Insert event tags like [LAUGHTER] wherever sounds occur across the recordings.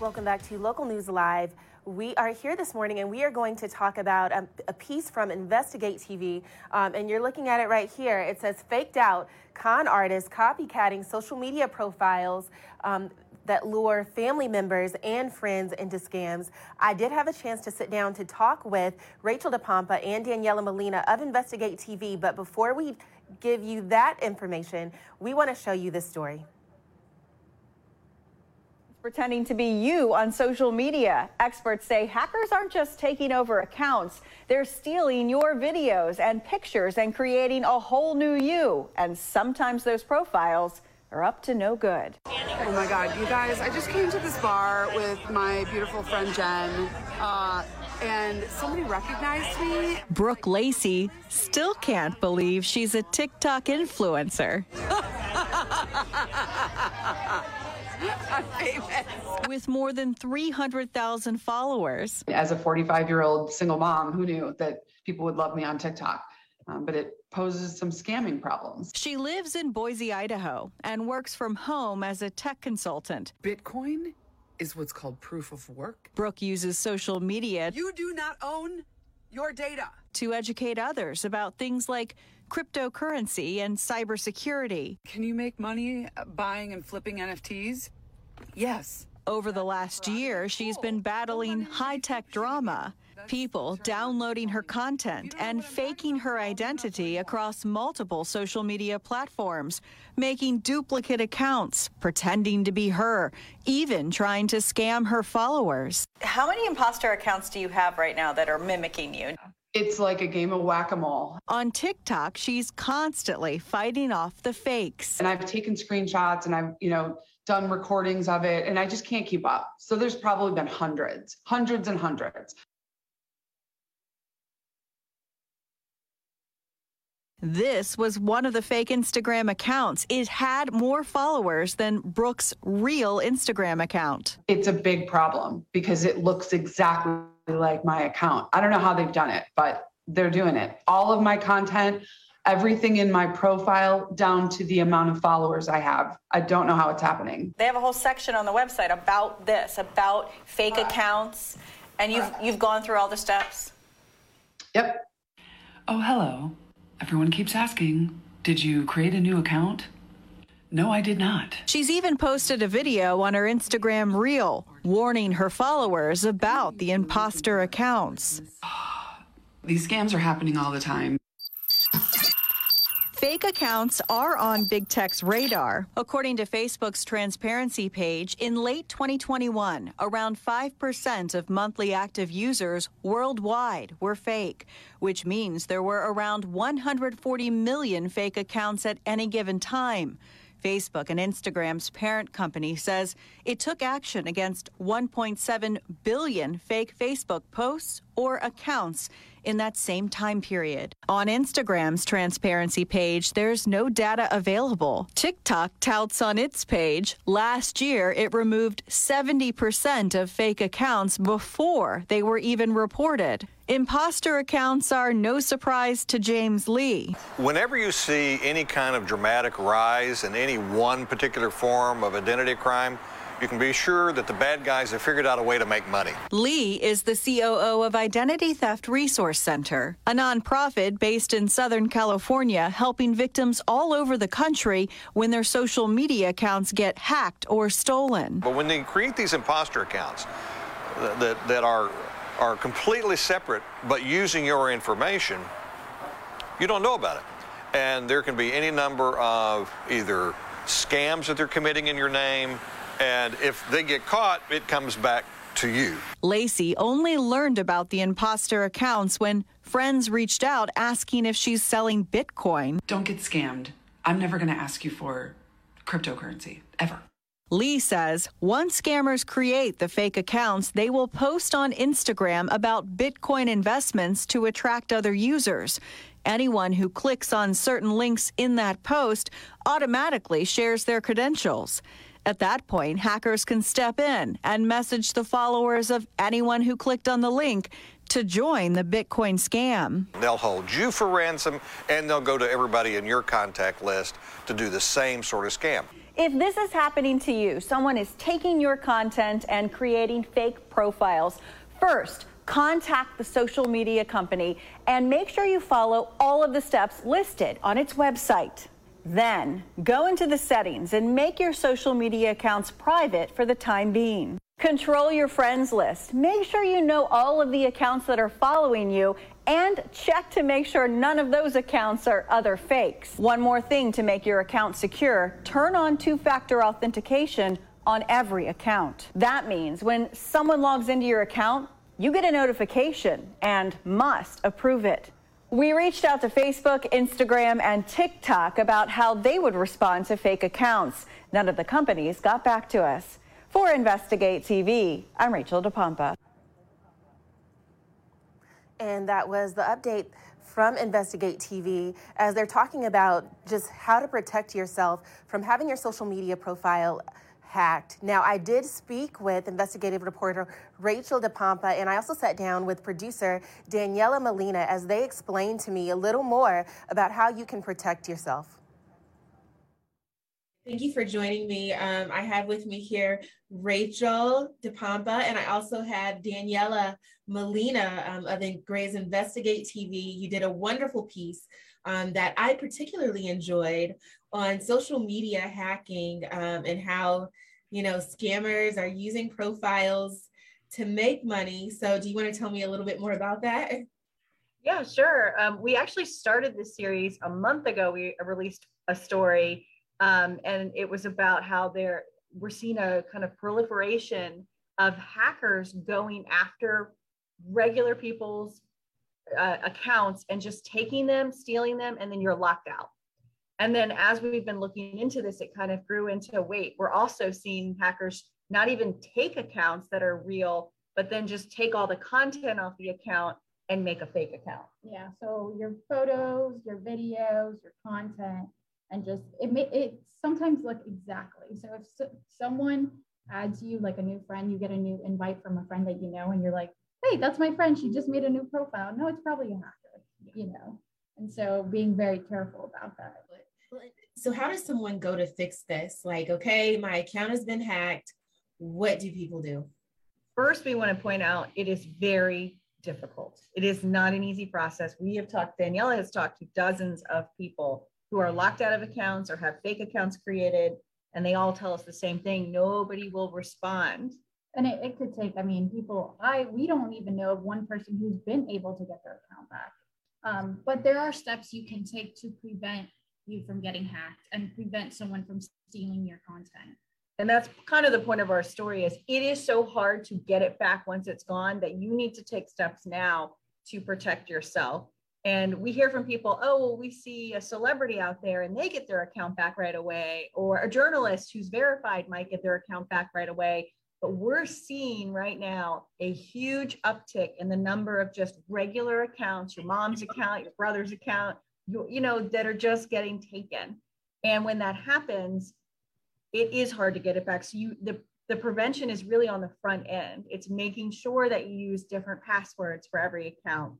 Welcome back to Local News Live. We are here this morning and we are going to talk about a, a piece from Investigate TV. Um, and you're looking at it right here. It says faked out con artists copycatting social media profiles. Um, that lure family members and friends into scams. I did have a chance to sit down to talk with Rachel DePompa and Daniela Molina of Investigate TV, but before we give you that information, we want to show you this story pretending to be you on social media. Experts say hackers aren't just taking over accounts, they're stealing your videos and pictures and creating a whole new you. And sometimes those profiles are up to no good. Oh my God, you guys, I just came to this bar with my beautiful friend Jen. Uh, and somebody recognized me. Brooke Lacey still can't believe she's a TikTok influencer. [LAUGHS] I'm famous. [LAUGHS] With more than 300,000 followers. As a 45 year old single mom, who knew that people would love me on TikTok? Um, but it poses some scamming problems. She lives in Boise, Idaho, and works from home as a tech consultant. Bitcoin is what's called proof of work. Brooke uses social media. You do not own your data. To educate others about things like cryptocurrency and cybersecurity. Can you make money buying and flipping NFTs? Yes. Over the last year, she's been battling high tech drama. People downloading her content and faking her identity across multiple social media platforms, making duplicate accounts, pretending to be her, even trying to scam her followers. How many imposter accounts do you have right now that are mimicking you? It's like a game of whack a mole. On TikTok, she's constantly fighting off the fakes. And I've taken screenshots and I've, you know, done recordings of it and I just can't keep up. So there's probably been hundreds, hundreds and hundreds. This was one of the fake Instagram accounts. It had more followers than Brooke's real Instagram account. It's a big problem because it looks exactly like my account. I don't know how they've done it, but they're doing it. All of my content, everything in my profile, down to the amount of followers I have. I don't know how it's happening. They have a whole section on the website about this, about fake accounts, and you've you've gone through all the steps. Yep. Oh, hello. Everyone keeps asking, did you create a new account? No, I did not. She's even posted a video on her Instagram reel warning her followers about the imposter accounts. [GASPS] These scams are happening all the time. Fake accounts are on big tech's radar. According to Facebook's transparency page, in late 2021, around 5% of monthly active users worldwide were fake, which means there were around 140 million fake accounts at any given time. Facebook and Instagram's parent company says it took action against 1.7 billion fake Facebook posts or accounts in that same time period. On Instagram's transparency page, there's no data available. TikTok touts on its page last year it removed 70% of fake accounts before they were even reported. Imposter accounts are no surprise to James Lee. Whenever you see any kind of dramatic rise in any one particular form of identity crime, you can be sure that the bad guys have figured out a way to make money. Lee is the COO of Identity Theft Resource Center, a nonprofit based in Southern California helping victims all over the country when their social media accounts get hacked or stolen. But when they create these imposter accounts that, that are, are completely separate but using your information, you don't know about it. And there can be any number of either scams that they're committing in your name, and if they get caught, it comes back to you. Lacey only learned about the imposter accounts when friends reached out asking if she's selling Bitcoin. Don't get scammed. I'm never going to ask you for cryptocurrency, ever. Lee says once scammers create the fake accounts, they will post on Instagram about Bitcoin investments to attract other users. Anyone who clicks on certain links in that post automatically shares their credentials. At that point, hackers can step in and message the followers of anyone who clicked on the link to join the Bitcoin scam. They'll hold you for ransom and they'll go to everybody in your contact list to do the same sort of scam. If this is happening to you, someone is taking your content and creating fake profiles. First, contact the social media company and make sure you follow all of the steps listed on its website. Then, go into the settings and make your social media accounts private for the time being. Control your friends list. Make sure you know all of the accounts that are following you and check to make sure none of those accounts are other fakes. One more thing to make your account secure turn on two factor authentication on every account. That means when someone logs into your account, you get a notification and must approve it. We reached out to Facebook, Instagram, and TikTok about how they would respond to fake accounts. None of the companies got back to us. For Investigate TV, I'm Rachel DePompa. And that was the update from Investigate TV as they're talking about just how to protect yourself from having your social media profile Now, I did speak with investigative reporter Rachel DePompa, and I also sat down with producer Daniela Molina as they explained to me a little more about how you can protect yourself. Thank you for joining me. Um, I have with me here Rachel DePompa, and I also have Daniela Molina um, of Gray's Investigate TV. You did a wonderful piece um, that I particularly enjoyed on social media hacking um, and how, you know, scammers are using profiles to make money. So, do you want to tell me a little bit more about that? Yeah, sure. Um, we actually started this series a month ago. We released a story um, and it was about how there we're seeing a kind of proliferation of hackers going after regular people's uh, accounts and just taking them, stealing them, and then you're locked out. And then as we've been looking into this, it kind of grew into wait, we're also seeing hackers not even take accounts that are real, but then just take all the content off the account and make a fake account. Yeah. So your photos, your videos, your content, and just it may it sometimes look exactly. So if so, someone adds you like a new friend, you get a new invite from a friend that you know, and you're like, hey, that's my friend. She just made a new profile. No, it's probably a hacker, you know. And so being very careful about that. So how does someone go to fix this? Like, okay, my account has been hacked. What do people do? First, we want to point out it is very difficult. It is not an easy process. We have talked, Daniela has talked to dozens of people who are locked out of accounts or have fake accounts created, and they all tell us the same thing nobody will respond. And it, it could take, I mean, people, I we don't even know of one person who's been able to get their account back. Um, but there are steps you can take to prevent you from getting hacked and prevent someone from stealing your content. And that's kind of the point of our story is it is so hard to get it back once it's gone that you need to take steps now to protect yourself. And we hear from people, oh, well, we see a celebrity out there and they get their account back right away, or a journalist who's verified might get their account back right away. But we're seeing right now a huge uptick in the number of just regular accounts, your mom's account, your brother's account, you, you know, that are just getting taken. And when that happens, it is hard to get it back. So you the the prevention is really on the front end. It's making sure that you use different passwords for every account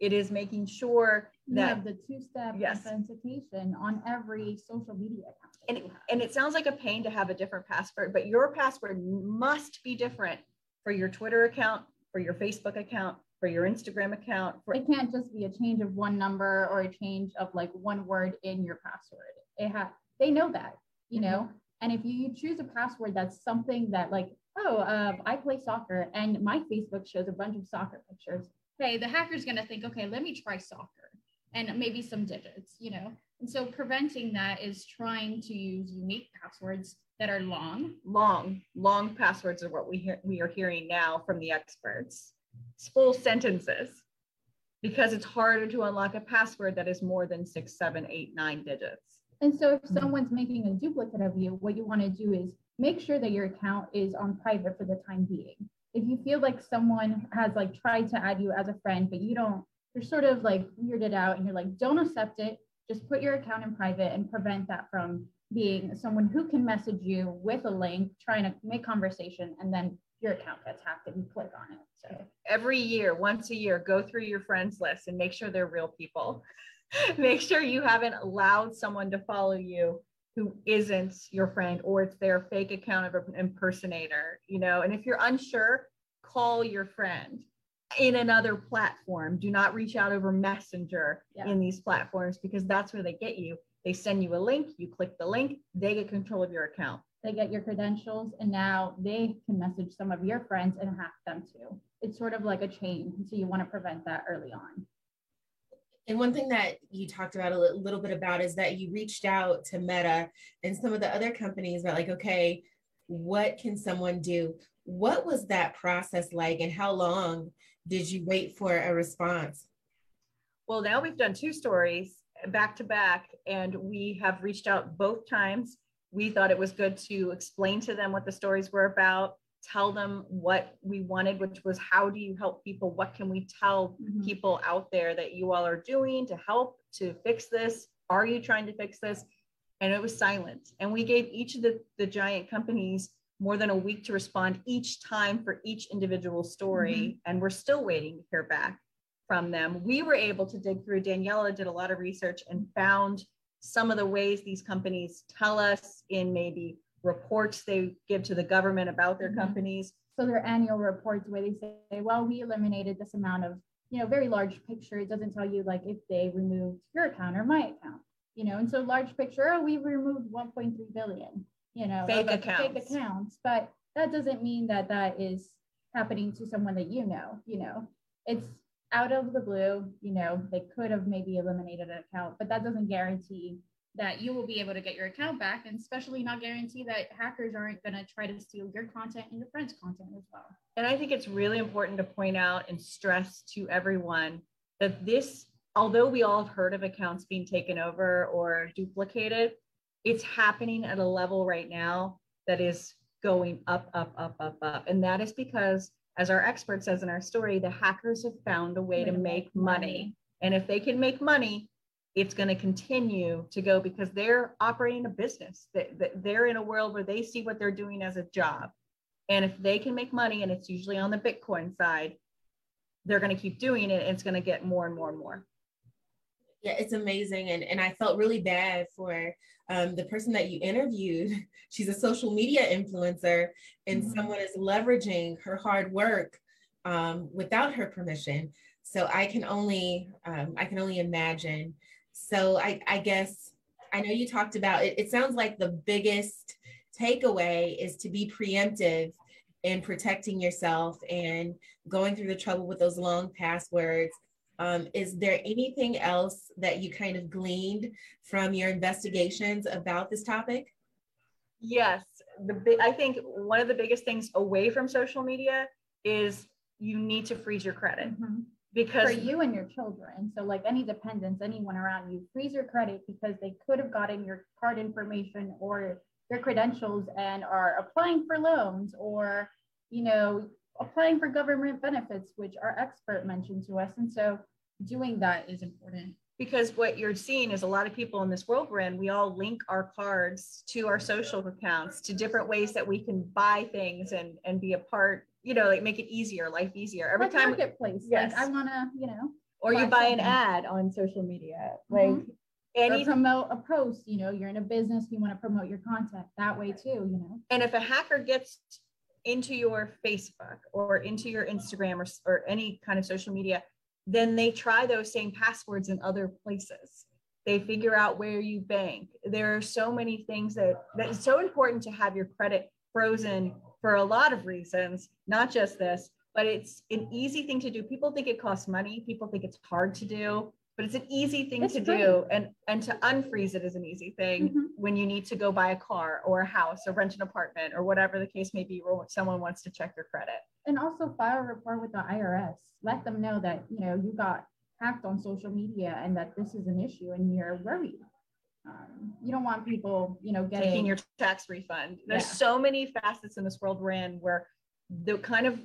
it is making sure that you have the two-step yes. authentication on every social media account. And, and it sounds like a pain to have a different password, but your password must be different for your Twitter account, for your Facebook account, for your Instagram account. For- it can't just be a change of one number or a change of like one word in your password. It ha- they know that, you know. Mm-hmm. And if you choose a password that's something that like, oh, uh, I play soccer, and my Facebook shows a bunch of soccer pictures Hey, the hacker's going to think, okay, let me try soccer and maybe some digits, you know? And so preventing that is trying to use unique passwords that are long. Long, long passwords are what we hear we are hearing now from the experts. It's full sentences because it's harder to unlock a password that is more than six, seven, eight, nine digits. And so if someone's making a duplicate of you, what you want to do is make sure that your account is on private for the time being if you feel like someone has like tried to add you as a friend, but you don't, you're sort of like weirded out and you're like, don't accept it. Just put your account in private and prevent that from being someone who can message you with a link, trying to make conversation, and then your account gets hacked and you click on it. So every year, once a year, go through your friends list and make sure they're real people. [LAUGHS] make sure you haven't allowed someone to follow you who isn't your friend or it's their fake account of an impersonator, you know. And if you're unsure, call your friend in another platform. Do not reach out over Messenger yeah. in these platforms because that's where they get you. They send you a link, you click the link, they get control of your account. They get your credentials, and now they can message some of your friends and hack them too. It's sort of like a chain. So you want to prevent that early on. And one thing that you talked about a little bit about is that you reached out to Meta and some of the other companies that, like, okay, what can someone do? What was that process like, and how long did you wait for a response? Well, now we've done two stories back to back, and we have reached out both times. We thought it was good to explain to them what the stories were about, tell them what we wanted, which was how do you help people? What can we tell mm-hmm. people out there that you all are doing to help to fix this? Are you trying to fix this? And it was silent. And we gave each of the, the giant companies more than a week to respond each time for each individual story. Mm-hmm. And we're still waiting to hear back from them. We were able to dig through, Daniela did a lot of research and found some of the ways these companies tell us in maybe reports they give to the government about their mm-hmm. companies. So their annual reports where they say, well, we eliminated this amount of, you know, very large picture. It doesn't tell you like if they removed your account or my account, you know, and so large picture, oh, we removed 1.3 billion you know, fake accounts. fake accounts. But that doesn't mean that that is happening to someone that you know. You know, it's out of the blue. You know, they could have maybe eliminated an account, but that doesn't guarantee that you will be able to get your account back and especially not guarantee that hackers aren't going to try to steal your content and your friends content as well and i think it's really important to point out and stress to everyone that this although we all have heard of accounts being taken over or duplicated it's happening at a level right now that is going up, up, up, up, up. And that is because, as our expert says in our story, the hackers have found a way to make money. And if they can make money, it's going to continue to go because they're operating a business. That they're in a world where they see what they're doing as a job. And if they can make money, and it's usually on the Bitcoin side, they're going to keep doing it. And it's going to get more and more and more yeah it's amazing and and i felt really bad for um, the person that you interviewed. [LAUGHS] She's a social media influencer and mm-hmm. someone is leveraging her hard work um, without her permission. So i can only um, i can only imagine. So i i guess i know you talked about it it sounds like the biggest takeaway is to be preemptive in protecting yourself and going through the trouble with those long passwords um, is there anything else that you kind of gleaned from your investigations about this topic? Yes, the big, I think one of the biggest things away from social media is you need to freeze your credit mm-hmm. because for you and your children. So, like any dependents, anyone around you, freeze your credit because they could have gotten your card information or your credentials and are applying for loans or you know applying for government benefits, which our expert mentioned to us. And so doing that is important. Because what you're seeing is a lot of people in this world we're in, we all link our cards to our social accounts, to different ways that we can buy things and, and be a part, you know, like make it easier, life easier. Every like time marketplace. Yes. Like I wanna, you know. Or you buy something. an ad on social media. Like mm-hmm. Any, or promote a post you know you're in a business you want to promote your content that way too you know and if a hacker gets into your Facebook or into your Instagram or, or any kind of social media, then they try those same passwords in other places. They figure out where you bank. There are so many things that that's so important to have your credit frozen for a lot of reasons, not just this, but it's an easy thing to do. People think it costs money. People think it's hard to do but it's an easy thing it's to do and and to unfreeze it is an easy thing mm-hmm. when you need to go buy a car or a house or rent an apartment or whatever the case may be where someone wants to check your credit. And also file a report with the irs let them know that you know you got hacked on social media and that this is an issue and you're worried. Um, you don't want people you know getting taking your tax refund. There's yeah. so many facets in this world we're in where the kind of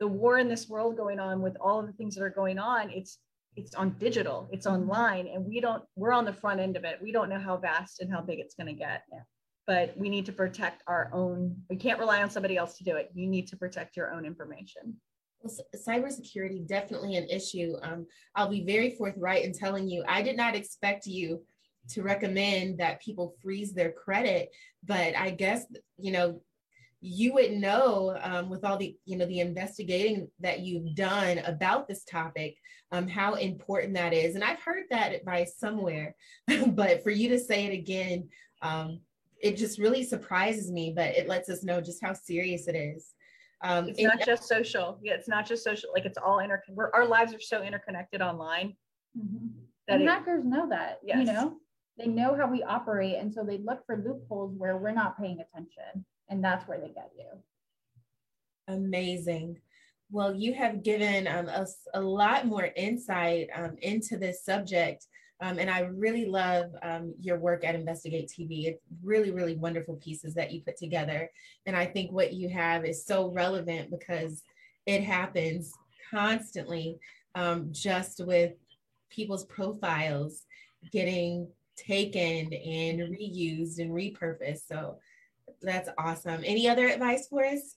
the war in this world going on with all of the things that are going on it's it's on digital, it's online, and we don't, we're on the front end of it. We don't know how vast and how big it's going to get. Yeah. But we need to protect our own, we can't rely on somebody else to do it. You need to protect your own information. Well, cybersecurity definitely an issue. Um, I'll be very forthright in telling you, I did not expect you to recommend that people freeze their credit, but I guess you know you would know um, with all the you know the investigating that you've done about this topic um, how important that is. And i've heard that advice somewhere [LAUGHS] but for you to say it again um, it just really surprises me but it lets us know just how serious it is. Um, it's not just social. Yeah it's not just social. Like it's all interconnected our lives are so interconnected online mm-hmm. that and it, hackers know that yes. you know? They know how we operate and so they look for loopholes where we're not paying attention and that's where they get you. Amazing. Well, you have given um, us a lot more insight um, into this subject. Um, and I really love um, your work at Investigate TV. It's really, really wonderful pieces that you put together. And I think what you have is so relevant because it happens constantly um, just with people's profiles getting taken and reused and repurposed. So that's awesome. Any other advice for us?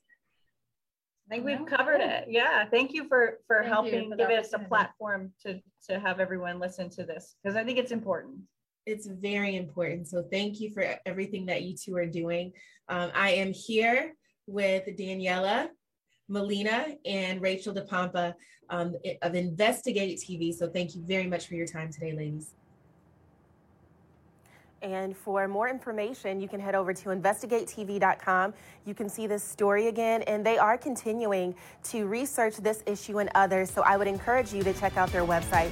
I think we've covered it. Yeah. Thank you for for Thank helping for give us a platform to to have everyone listen to this because I think it's important. It's very important. So thank you for everything that you two are doing. Um, I am here with Daniela Molina, and Rachel DePompa um, of Investigate TV. So thank you very much for your time today, ladies. And for more information, you can head over to investigatetv.com. You can see this story again, and they are continuing to research this issue and others. So I would encourage you to check out their website.